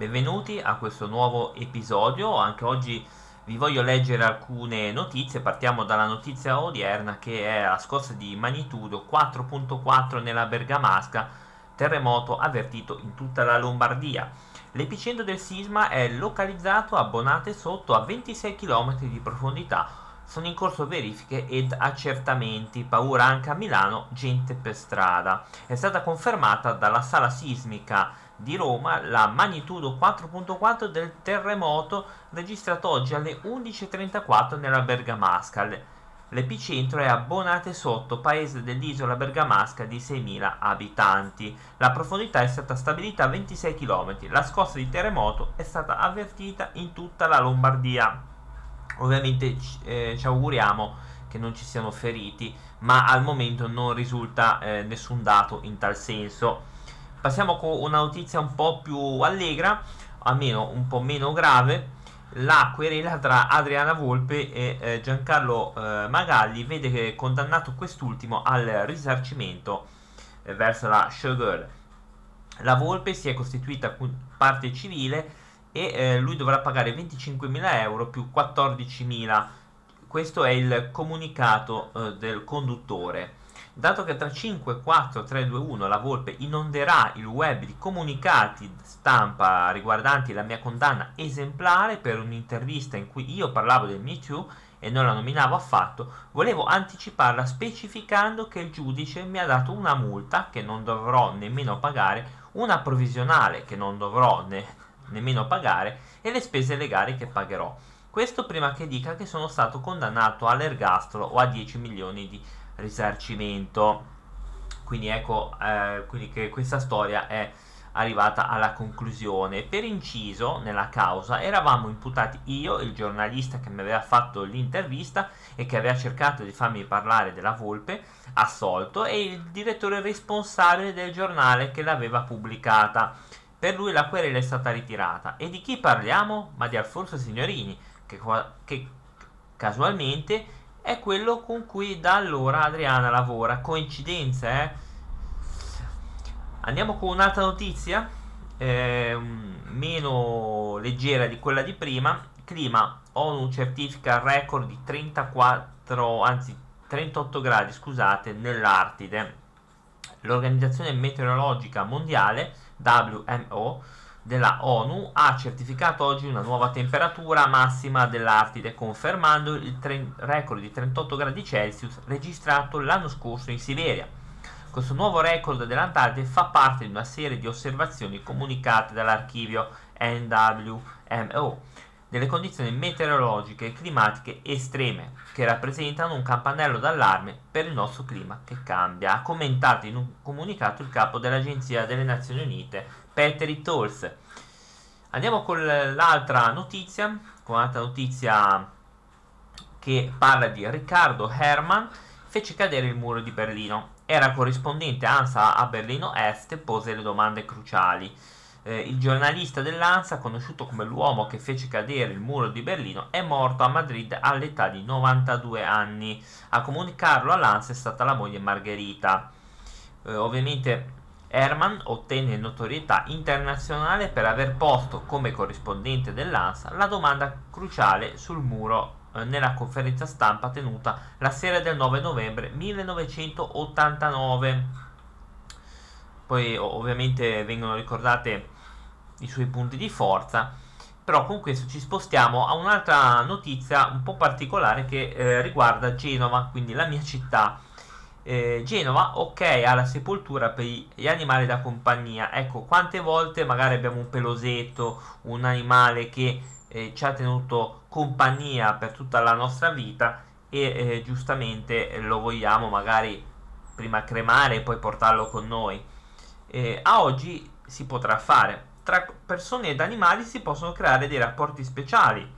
Benvenuti a questo nuovo episodio, anche oggi vi voglio leggere alcune notizie, partiamo dalla notizia odierna che è la scossa di magnitudo 4.4 nella Bergamasca, terremoto avvertito in tutta la Lombardia. L'epicentro del sisma è localizzato a Bonate sotto a 26 km di profondità. Sono in corso verifiche ed accertamenti, paura anche a Milano, gente per strada. È stata confermata dalla sala sismica di Roma la magnitudo 4.4 del terremoto registrato oggi alle 11.34 nella Bergamasca. L'epicentro è a Bonate Sotto, paese dell'isola bergamasca di 6.000 abitanti. La profondità è stata stabilita a 26 km. La scossa di terremoto è stata avvertita in tutta la Lombardia. Ovviamente eh, ci auguriamo che non ci siano feriti, ma al momento non risulta eh, nessun dato in tal senso. Passiamo con una notizia un po' più allegra, almeno un po' meno grave la querela tra Adriana Volpe e eh, Giancarlo eh, Magalli vede che condannato quest'ultimo al risarcimento eh, verso la showgirl. La Volpe si è costituita parte civile e eh, lui dovrà pagare 25.000 euro più 14.000. Questo è il comunicato eh, del conduttore. Dato che tra 5, 4, 3, 2, 1 la Volpe inonderà il web di comunicati stampa riguardanti la mia condanna esemplare per un'intervista in cui io parlavo del Me Too e non la nominavo affatto, volevo anticiparla specificando che il giudice mi ha dato una multa che non dovrò nemmeno pagare, una provvisionale che non dovrò ne- nemmeno pagare e le spese legali che pagherò. Questo prima che dica che sono stato condannato all'ergastolo o a 10 milioni di euro risarcimento. Quindi ecco eh, quindi che questa storia è arrivata alla conclusione. Per inciso, nella causa eravamo imputati io, il giornalista che mi aveva fatto l'intervista e che aveva cercato di farmi parlare della volpe, assolto, e il direttore responsabile del giornale che l'aveva pubblicata. Per lui la querela è stata ritirata. E di chi parliamo? Ma di Alfonso Signorini, che, che casualmente è quello con cui da allora Adriana lavora. Coincidenza, eh? Andiamo con un'altra notizia, eh, meno leggera di quella di prima. Clima, ONU certifica record di 34, anzi 38 gradi, scusate, nell'Artide. L'Organizzazione Meteorologica Mondiale, WMO, della ONU ha certificato oggi una nuova temperatura massima dell'Artide, confermando il tre- record di 38 gradi Celsius registrato l'anno scorso in Siberia. Questo nuovo record dell'Antartide fa parte di una serie di osservazioni comunicate dall'archivio NWMO delle condizioni meteorologiche e climatiche estreme che rappresentano un campanello d'allarme per il nostro clima che cambia, ha commentato in un comunicato il capo dell'Agenzia delle Nazioni Unite, Peter Tolls. Andiamo con l'altra notizia, con un'altra notizia che parla di Riccardo Herman, fece cadere il muro di Berlino. Era corrispondente ANSA a Berlino Est e pose le domande cruciali eh, il giornalista dell'ANSA, conosciuto come l'uomo che fece cadere il muro di Berlino, è morto a Madrid all'età di 92 anni. A comunicarlo all'ANSA è stata la moglie Margherita. Eh, ovviamente Herman ottenne notorietà internazionale per aver posto come corrispondente dell'ANSA la domanda cruciale sul muro eh, nella conferenza stampa tenuta la sera del 9 novembre 1989 poi ovviamente vengono ricordate i suoi punti di forza però con questo ci spostiamo a un'altra notizia un po' particolare che eh, riguarda Genova, quindi la mia città. Eh, Genova, ok, ha la sepoltura per gli animali da compagnia. Ecco, quante volte magari abbiamo un pelosetto, un animale che eh, ci ha tenuto compagnia per tutta la nostra vita e eh, giustamente lo vogliamo magari prima cremare e poi portarlo con noi eh, a oggi si potrà fare. Tra persone ed animali si possono creare dei rapporti speciali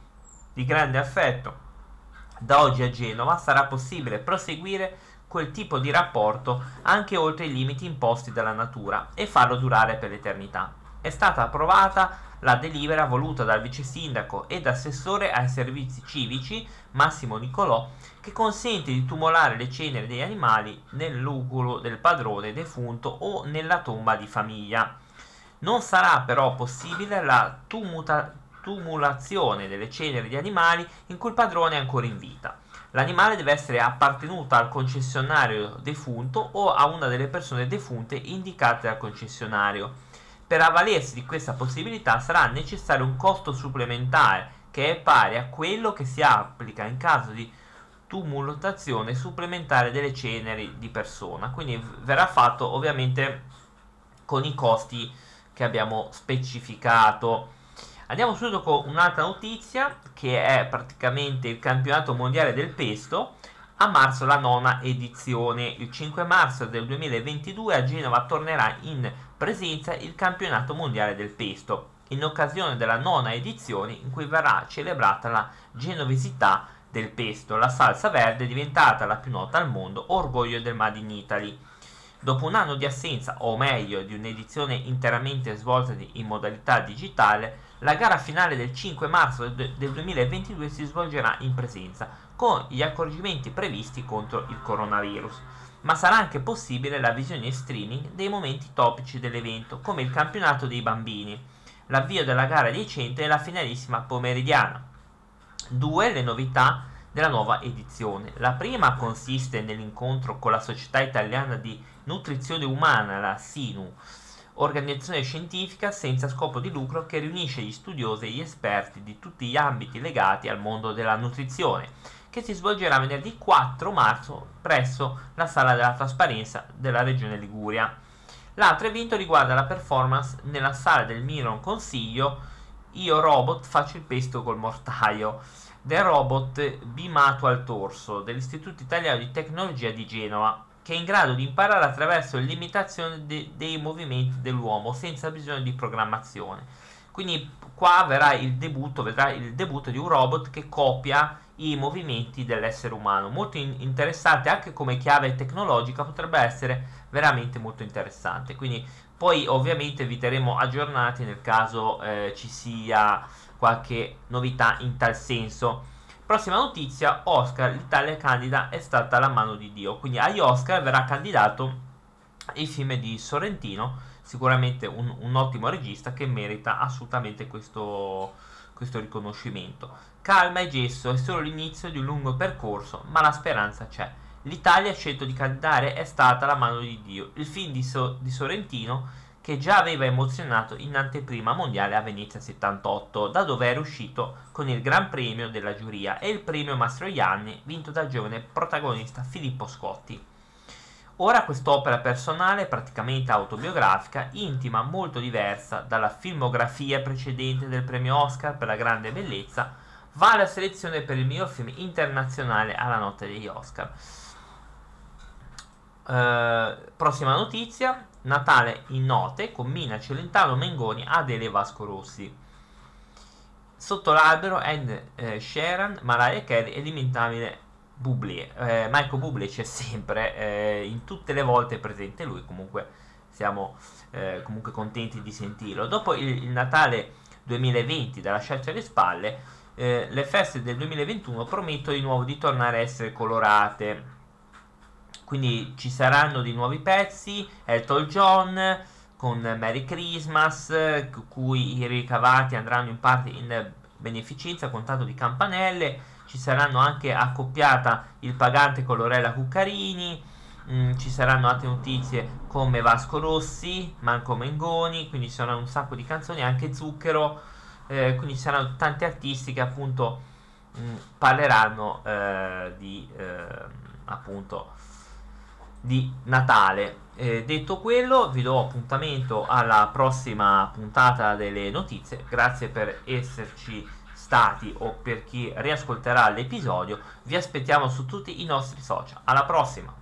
di grande affetto. Da oggi a Genova sarà possibile proseguire quel tipo di rapporto anche oltre i limiti imposti dalla natura e farlo durare per l'eternità. È stata approvata la delibera voluta dal vice sindaco ed assessore ai servizi civici Massimo Nicolò che consente di tumolare le ceneri degli animali nel lugulo del padrone defunto o nella tomba di famiglia. Non sarà però possibile la tumuta- tumulazione delle ceneri di animali in cui il padrone è ancora in vita. L'animale deve essere appartenuto al concessionario defunto o a una delle persone defunte indicate dal concessionario. Per avvalersi di questa possibilità sarà necessario un costo supplementare che è pari a quello che si applica in caso di tumulazione supplementare delle ceneri di persona. Quindi verrà fatto ovviamente con i costi che abbiamo specificato. Andiamo subito con un'altra notizia che è praticamente il campionato mondiale del pesto. A marzo la nona edizione, il 5 marzo del 2022 a Genova tornerà in presenza il campionato mondiale del pesto, in occasione della nona edizione in cui verrà celebrata la genovesità del pesto. La salsa verde diventata la più nota al mondo, orgoglio del Made in Italy. Dopo un anno di assenza, o meglio di un'edizione interamente svolta in modalità digitale, la gara finale del 5 marzo del 2022 si svolgerà in presenza, con gli accorgimenti previsti contro il coronavirus. Ma sarà anche possibile la visione in streaming dei momenti topici dell'evento, come il campionato dei bambini, l'avvio della gara dei centri e la finalissima pomeridiana. Due le novità della nuova edizione. La prima consiste nell'incontro con la Società Italiana di Nutrizione Umana, la SINU, organizzazione scientifica senza scopo di lucro che riunisce gli studiosi e gli esperti di tutti gli ambiti legati al mondo della nutrizione, che si svolgerà venerdì 4 marzo presso la Sala della Trasparenza della Regione Liguria. L'altro evento riguarda la performance nella sala del Miron Consiglio Io Robot faccio il pesto col mortaio del robot bimato al torso dell'Istituto Italiano di Tecnologia di Genova che è in grado di imparare attraverso l'imitazione de- dei movimenti dell'uomo senza bisogno di programmazione. Quindi qua verrà il debutto, vedrà il debutto di un robot che copia i movimenti dell'essere umano. Molto in- interessante anche come chiave tecnologica, potrebbe essere veramente molto interessante. Quindi poi ovviamente vi terremo aggiornati nel caso eh, ci sia qualche novità in tal senso. Prossima notizia, Oscar, l'Italia candida è stata la mano di Dio, quindi agli Oscar verrà candidato il film di Sorrentino, sicuramente un, un ottimo regista che merita assolutamente questo, questo riconoscimento. Calma e gesso, è solo l'inizio di un lungo percorso, ma la speranza c'è. L'Italia ha scelto di candidare è stata la mano di Dio, il film di, so, di Sorrentino che già aveva emozionato in anteprima mondiale a Venezia 78, da dove era uscito con il Gran Premio della giuria e il premio Mastroianni vinto dal giovane protagonista Filippo Scotti. Ora quest'opera personale, praticamente autobiografica, intima, molto diversa dalla filmografia precedente del premio Oscar per la grande bellezza, va alla selezione per il miglior film internazionale alla notte degli Oscar. Uh, prossima notizia, Natale in note Mina Celentano Mengoni Adele Vasco Rossi. Sotto l'albero Ed eh, Sheeran, Mariah Carey e l'imitabile Bublé. Eh, Michael Bublé c'è sempre, eh, in tutte le volte è presente lui, comunque siamo eh, comunque contenti di sentirlo. Dopo il, il Natale 2020 da lasciarci alle spalle, eh, le feste del 2021 promettono di nuovo di tornare a essere colorate quindi ci saranno dei nuovi pezzi, Elton John con Merry Christmas, cui i ricavati andranno in parte in beneficenza con tanto di campanelle, ci saranno anche accoppiata il pagante con Lorella Cuccarini, mm, ci saranno altre notizie come Vasco Rossi, Manco Mengoni, quindi ci saranno un sacco di canzoni, anche Zucchero, eh, quindi ci saranno tanti artisti che appunto mh, mm, parleranno eh, di eh, appunto di Natale. Eh, detto quello, vi do appuntamento alla prossima puntata delle notizie. Grazie per esserci stati o per chi riascolterà l'episodio. Vi aspettiamo su tutti i nostri social. Alla prossima!